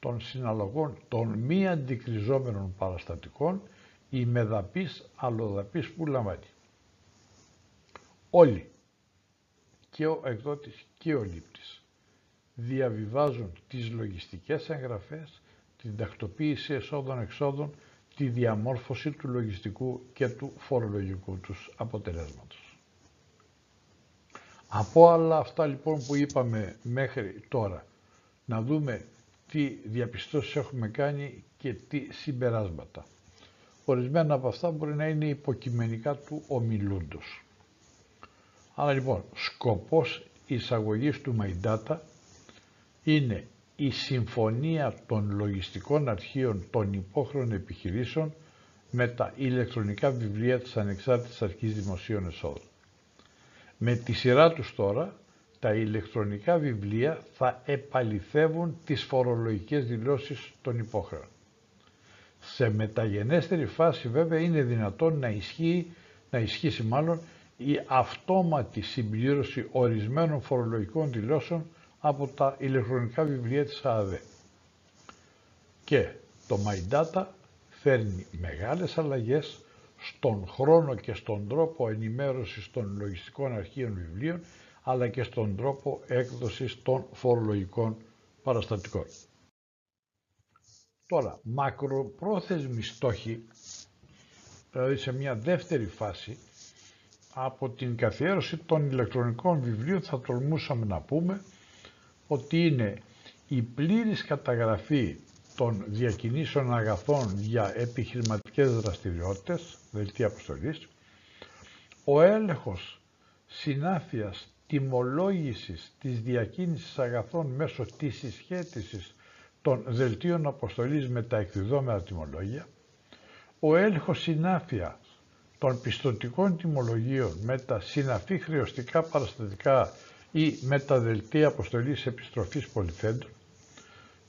των συναλλαγών των μη αντικριζόμενων παραστατικών η μεδαπής αλλοδαπής που λαμβάνει. Όλοι, και ο εκδότης και ο λήπτης, διαβιβάζουν τις λογιστικές εγγραφές, την τακτοποίηση εσόδων-εξόδων, τη διαμόρφωση του λογιστικού και του φορολογικού τους αποτελέσματος. Από όλα αυτά λοιπόν που είπαμε μέχρι τώρα, να δούμε τι διαπιστώσεις έχουμε κάνει και τι συμπεράσματα. Ορισμένα από αυτά μπορεί να είναι υποκειμενικά του ομιλούντος. Άρα λοιπόν, σκοπός εισαγωγής του MyData είναι η συμφωνία των λογιστικών αρχείων των υπόχρεων επιχειρήσεων με τα ηλεκτρονικά βιβλία της Ανεξάρτητης Αρχής Δημοσίων Εσόδων. Με τη σειρά τους τώρα, τα ηλεκτρονικά βιβλία θα επαληθεύουν τις φορολογικές δηλώσεις των υπόχρεων. Σε μεταγενέστερη φάση βέβαια είναι δυνατόν να ισχύει, να ισχύσει μάλλον η αυτόματη συμπλήρωση ορισμένων φορολογικών δηλώσεων από τα ηλεκτρονικά βιβλία της ΑΔΕ. Και το MyData φέρνει μεγάλες αλλαγές στον χρόνο και στον τρόπο ενημέρωσης των λογιστικών αρχείων βιβλίων αλλά και στον τρόπο έκδοσης των φορολογικών παραστατικών. Τώρα, μακροπρόθεσμοι στόχοι, δηλαδή σε μια δεύτερη φάση, από την καθιέρωση των ηλεκτρονικών βιβλίων θα τολμούσαμε να πούμε ότι είναι η πλήρης καταγραφή των διακινήσεων αγαθών για επιχειρηματικές δραστηριότητες, δελτία αποστολής, ο έλεγχος συνάφειας τιμολόγησης της διακίνησης αγαθών μέσω της συσχέτισης των δελτίων αποστολής με τα εκδιδόμενα τιμολόγια, ο έλεγχος συνάφειας των πιστοτικών τιμολογίων με τα συναφή χρεωστικά παραστατικά ή με τα δελτία αποστολής επιστροφής πολυθέντων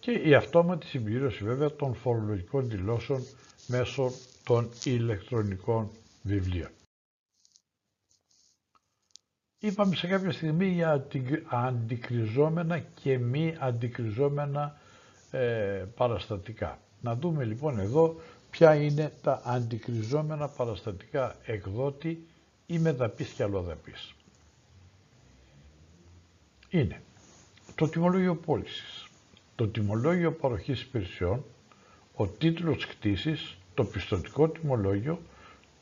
και η αυτόματη συμπλήρωση βέβαια των φορολογικών δηλώσεων μέσω των ηλεκτρονικών βιβλίων. Είπαμε σε κάποια στιγμή για αντικριζόμενα και μη αντικριζόμενα ε, παραστατικά. Να δούμε λοιπόν εδώ ποια είναι τα αντικριζόμενα παραστατικά εκδότη ή μεταπής και αλλοδαπής. Είναι το τιμολόγιο πώλησης, το τιμολόγιο παροχής υπηρεσιών, ο τίτλος κτήσης, το πιστοτικό τιμολόγιο,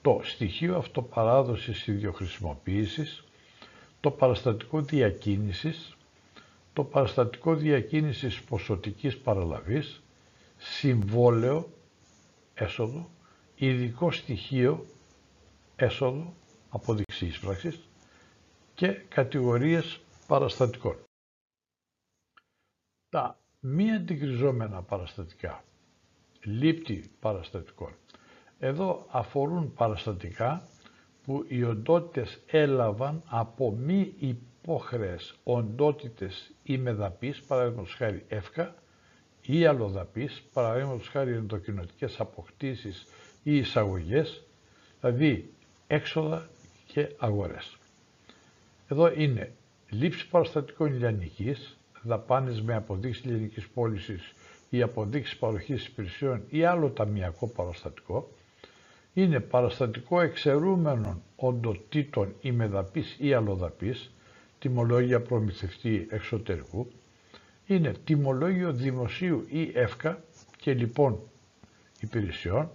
το στοιχείο αυτοπαράδοσης ιδιοχρησιμοποίησης, το παραστατικό διακίνησης, το παραστατικό διακίνησης ποσοτικής παραλαβής, συμβόλαιο έσοδο, ειδικό στοιχείο έσοδο, απόδειξη ίσπραξης και κατηγορίες παραστατικών. Τα μη αντικριζόμενα παραστατικά, λήπτη παραστατικών, εδώ αφορούν παραστατικά που οι οντότητες έλαβαν από μη υπόχρεες οντότητες ή μεδαπής, παραδείγματος χάρη εύκα, ή αλλοδαπής, παραδείγματος χάρη ενδοκινοτικές αποκτήσεις ή εισαγωγές, δηλαδή έξοδα και αγορές. Εδώ είναι λήψη παραστατικών λιανικής, δαπάνες με αποδείξεις λιανικής πώλησης ή αποδείξεις παροχής υπηρεσιών ή άλλο ταμιακό παραστατικό, είναι παραστατικό εξαιρούμενων οντοτήτων ή μεδαπής ή αλλοδαπής, τιμολόγια προμηθευτή εξωτερικού, είναι τιμολόγιο δημοσίου ή εύκα και λοιπόν υπηρεσιών,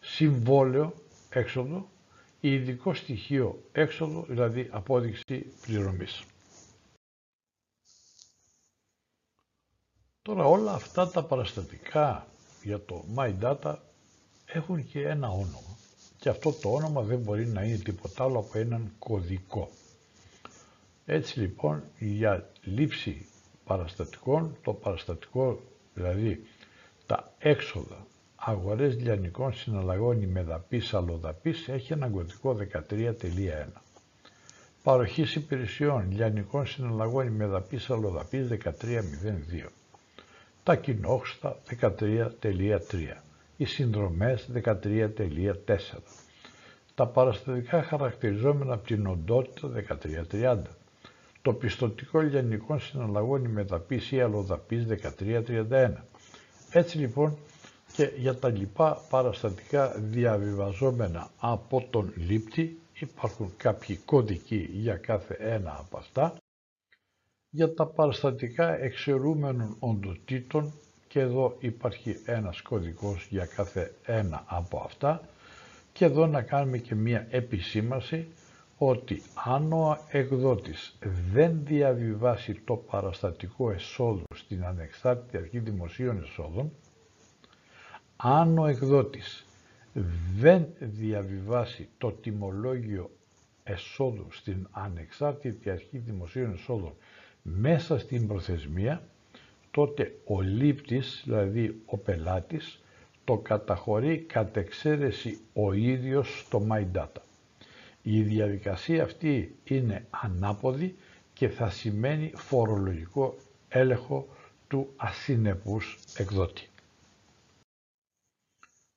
συμβόλαιο έξοδο, ειδικό στοιχείο έξοδο, δηλαδή απόδειξη πληρωμής. Τώρα όλα αυτά τα παραστατικά για το My Data έχουν και ένα όνομα και αυτό το όνομα δεν μπορεί να είναι τίποτα άλλο από έναν κωδικό. Έτσι λοιπόν για λήψη παραστατικών, το παραστατικό δηλαδή τα έξοδα αγορές λιανικών συναλλαγών ημεδαπής αλλοδαπής έχει ένα κωδικό 13.1. Παροχής υπηρεσιών λιανικών συναλλαγών ημεδαπής αλλοδαπής 13.02. Τα κοινόχρηστα 13.3. Οι συνδρομές 13.4. Τα παραστατικά χαρακτηριζόμενα από την οντότητα 13.30. Το πιστοτικό λιανικών συναλλαγών ημεδαπής ή αλλοδαπής 13.31. Έτσι λοιπόν και για τα λοιπά παραστατικά διαβιβαζόμενα από τον λήπτη υπάρχουν κάποιοι κωδικοί για κάθε ένα από αυτά. Για τα παραστατικά εξαιρούμενων οντοτήτων και εδώ υπάρχει ένας κωδικός για κάθε ένα από αυτά και εδώ να κάνουμε και μία επισήμαση ότι αν ο εκδότης δεν διαβιβάσει το παραστατικό εσόδου στην Ανεξάρτητη Αρχή Δημοσίων Εσόδων αν ο εκδότης δεν διαβιβάσει το τιμολόγιο εσόδου στην Ανεξάρτητη Αρχή Δημοσίων Εσόδων μέσα στην προθεσμία, τότε ο λήπτης, δηλαδή ο πελάτης, το καταχωρεί κατ' εξαίρεση ο ίδιος στο My Data. Η διαδικασία αυτή είναι ανάποδη και θα σημαίνει φορολογικό έλεγχο του ασυνεπούς εκδότη.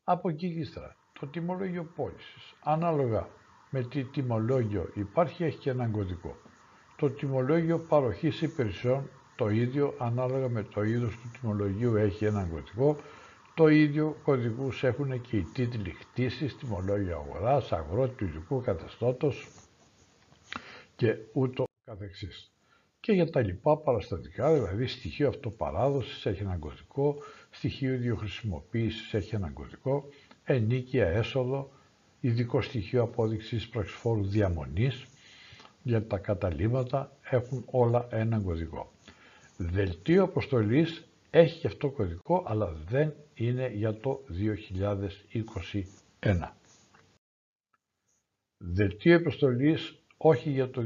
Από εκεί και ύστερα, το τιμολόγιο πώλησης. Ανάλογα με τι τιμολόγιο υπάρχει, έχει και έναν κωδικό. Το τιμολόγιο παροχής υπηρεσιών, το ίδιο, ανάλογα με το είδος του τιμολογίου, έχει έναν κωδικό. Το ίδιο κωδικούς έχουν και οι τίτλοι χτίσης, τιμολόγιο αγοράς, αγρότη του ειδικού καθεστώτος και ούτω καθεξής. Και για τα λοιπά παραστατικά, δηλαδή στοιχείο αυτοπαράδοσης έχει έναν κωδικό, στοιχείο ιδιοχρησιμοποίησης έχει έναν κωδικό, ενίκεια έσοδο, ειδικό στοιχείο απόδειξης πραξιφόρου διαμονής για τα καταλήμματα έχουν όλα έναν κωδικό. Δελτίο αποστολής έχει και αυτό κωδικό αλλά δεν είναι για το 2021. Δελτίο αποστολής όχι για το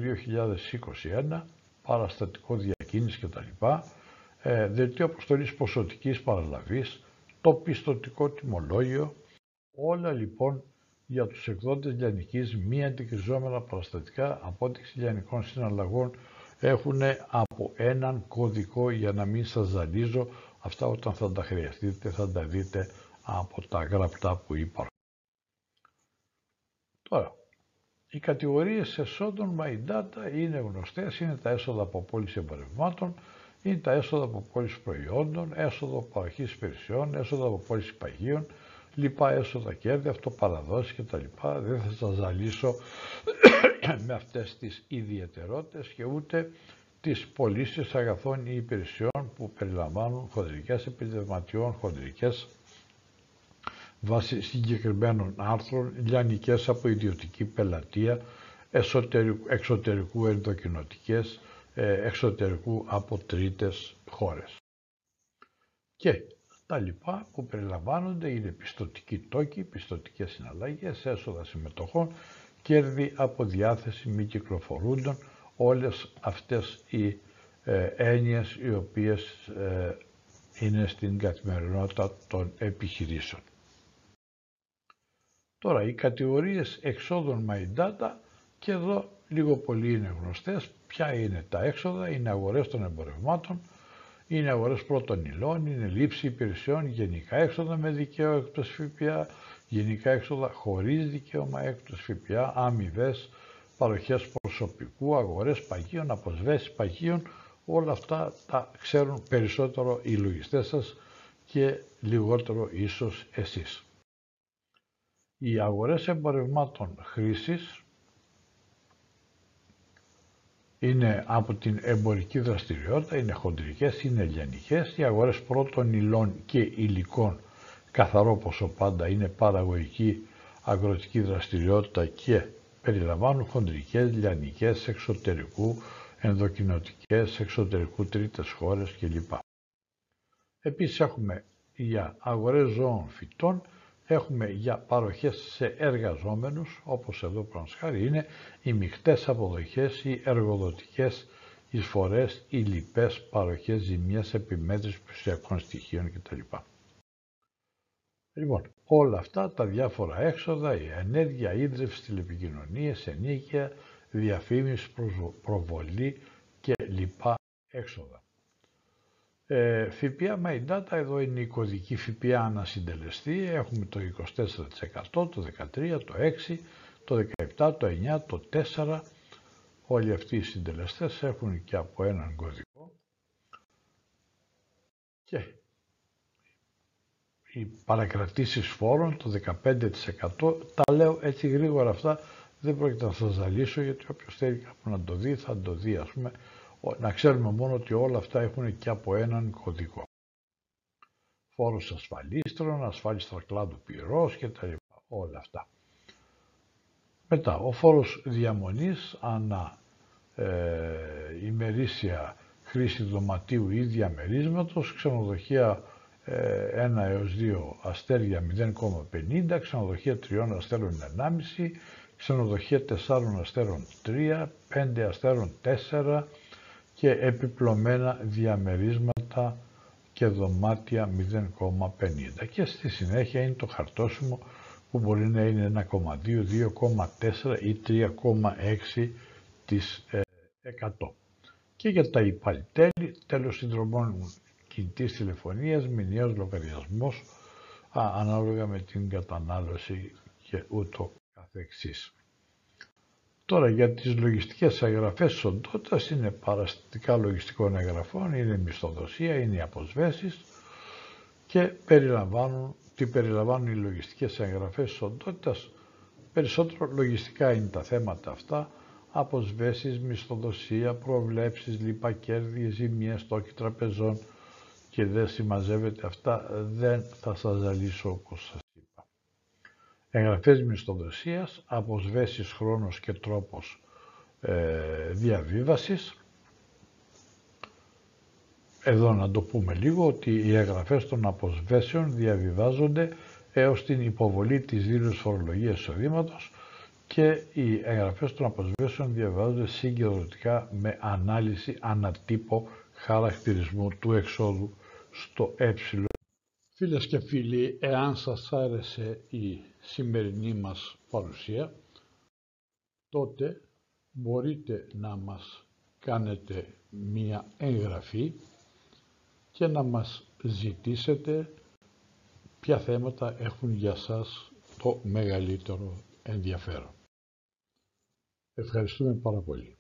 2021, παραστατικό διακίνηση κτλ ε, δελτίο αποστολής ποσοτικής παραλαβής, το πιστοτικό τιμολόγιο, όλα λοιπόν για τους εκδότες λιανικής μη αντικριζόμενα παραστατικά απόδειξη λιανικών συναλλαγών έχουν από έναν κωδικό για να μην σας ζαλίζω αυτά όταν θα τα χρειαστείτε θα τα δείτε από τα γραπτά που υπάρχουν. Τώρα, οι κατηγορίες εσόδων my data είναι γνωστές, είναι τα έσοδα από πώληση εμπορευμάτων, είναι τα έσοδα από πώληση προϊόντων, έσοδα από παροχής υπηρεσιών, έσοδα από πώληση παγίων, λοιπά έσοδα κέρδη, αυτοπαραδόσεις κτλ. Δεν θα σας ζαλίσω [COUGHS] με αυτές τις ιδιαιτερότητες και ούτε τις πωλήσεις αγαθών ή υπηρεσιών που περιλαμβάνουν χοντρικές επιδευματιών, χοντρικές βάσει συγκεκριμένων άρθρων, λιανικές από ιδιωτική πελατεία, εξωτερικού ενδοκινοτικές, ε, εξωτερικού από τρίτες χώρες. Και τα λοιπά που περιλαμβάνονται είναι πιστοτικοί τόκοι, πιστοτικές συναλλαγές, έσοδα συμμετοχών, κέρδη από διάθεση μη κυκλοφορούντων, όλες αυτές οι ε, έννοιες οι οποίες ε, είναι στην καθημερινότητα των επιχειρήσεων. Τώρα, οι κατηγορίες εξόδων my data και εδώ λίγο πολύ είναι γνωστές. Ποια είναι τα έξοδα, είναι αγορές των εμπορευμάτων, είναι αγορές πρώτων υλών, είναι λήψη υπηρεσιών, γενικά έξοδα με δικαίωμα έκπτωση ΦΠΑ, γενικά έξοδα χωρίς δικαίωμα έκπτωση ΦΠΑ, αμοιβές, παροχές προσωπικού, αγορές παγίων, αποσβέσεις παγίων, όλα αυτά τα ξέρουν περισσότερο οι λογιστές σας και λιγότερο ίσως εσείς. Οι αγορές εμπορευμάτων χρήσης είναι από την εμπορική δραστηριότητα, είναι χοντρικές, είναι λιανικές. Οι αγορές πρώτων υλών και υλικών, καθαρό ποσό πάντα, είναι παραγωγική αγροτική δραστηριότητα και περιλαμβάνουν χοντρικές, λιανικές, εξωτερικού, ενδοκινοτικές, εξωτερικού τρίτες χώρες κλπ. Επίσης έχουμε για αγορές ζώων φυτών έχουμε για παροχές σε εργαζόμενους, όπως εδώ χάρη είναι οι μεικτές αποδοχές, οι εργοδοτικές εισφορές, οι λοιπές παροχές ζημιές, επιμέτρησης πλουσιακών στοιχείων κτλ. Λοιπόν, όλα αυτά τα διάφορα έξοδα, η ενέργεια, ίδρυυση, τηλεπικοινωνίες, ενίκεια, διαφήμιση, προβολή και λοιπά έξοδα. Ε, ΦΠΑ My Data, εδώ είναι η κωδική ΦΠΑ ανασυντελεστή, έχουμε το 24%, το 13%, το 6%, το 17%, το 9%, το 4%, όλοι αυτοί οι συντελεστές έχουν και από έναν κωδικό. Και οι παρακρατήσεις φόρων, το 15%, τα λέω έτσι γρήγορα αυτά, δεν πρόκειται να σας ζαλίσω γιατί όποιος θέλει κάπου να το δει θα το δει ας πούμε, να ξέρουμε μόνο ότι όλα αυτά έχουν και από έναν κωδικό. Φόρος ασφαλίστρων, ασφάλιστρα κλάδου πυρός και τα λοιπά, όλα αυτά. Μετά, ο φόρος διαμονής ανά ε, ημερήσια χρήση δωματίου ή διαμερίσματος, ξενοδοχεία 1 ε, έως 2 αστέρια 0,50, ξενοδοχεία 3 αστέρων 1,5, ξενοδοχεία 4 αστέρων 3, 5 αστέρων 4 και επιπλωμένα διαμερίσματα και δωμάτια 0,50. Και στη συνέχεια είναι το χαρτόσημο που μπορεί να είναι 1,2, 2,4 ή 3,6 της 100. Και για τα υπάλληλη τέλη, τέλος συνδρομών κινητής τηλεφωνίας, μηνιαίος λογαριασμός, ανάλογα με την κατανάλωση και ούτω καθεξής. Τώρα για τις λογιστικές εγγραφές οντότητας είναι παραστατικά λογιστικών εγγραφών, είναι μισθοδοσία, είναι οι αποσβέσεις και περιλαμβάνουν, τι περιλαμβάνουν οι λογιστικές εγγραφές οντότητας. Περισσότερο λογιστικά είναι τα θέματα αυτά, αποσβέσεις, μισθοδοσία, προβλέψεις, λοιπά κέρδη, ζημίες, στόχοι τραπεζών και δεν συμμαζεύεται αυτά, δεν θα σας ζαλίσω όπως σας είπα. Εγγραφές μισθοδοσίας, αποσβέσεις χρόνος και τρόπος ε, διαβίβασης. Εδώ να το πούμε λίγο ότι οι εγγραφές των αποσβέσεων διαβιβάζονται έως την υποβολή της δήλωσης φορολογίας εισοδήματος και οι εγγραφές των αποσβέσεων διαβάζονται συγκεντρωτικά με ανάλυση ανατύπω χαρακτηρισμού του εξόδου στο ε. Φίλες και φίλοι, εάν σας άρεσε η σημερινή μας παρουσία, τότε μπορείτε να μας κάνετε μία εγγραφή και να μας ζητήσετε ποια θέματα έχουν για σας το μεγαλύτερο ενδιαφέρον. Ευχαριστούμε πάρα πολύ.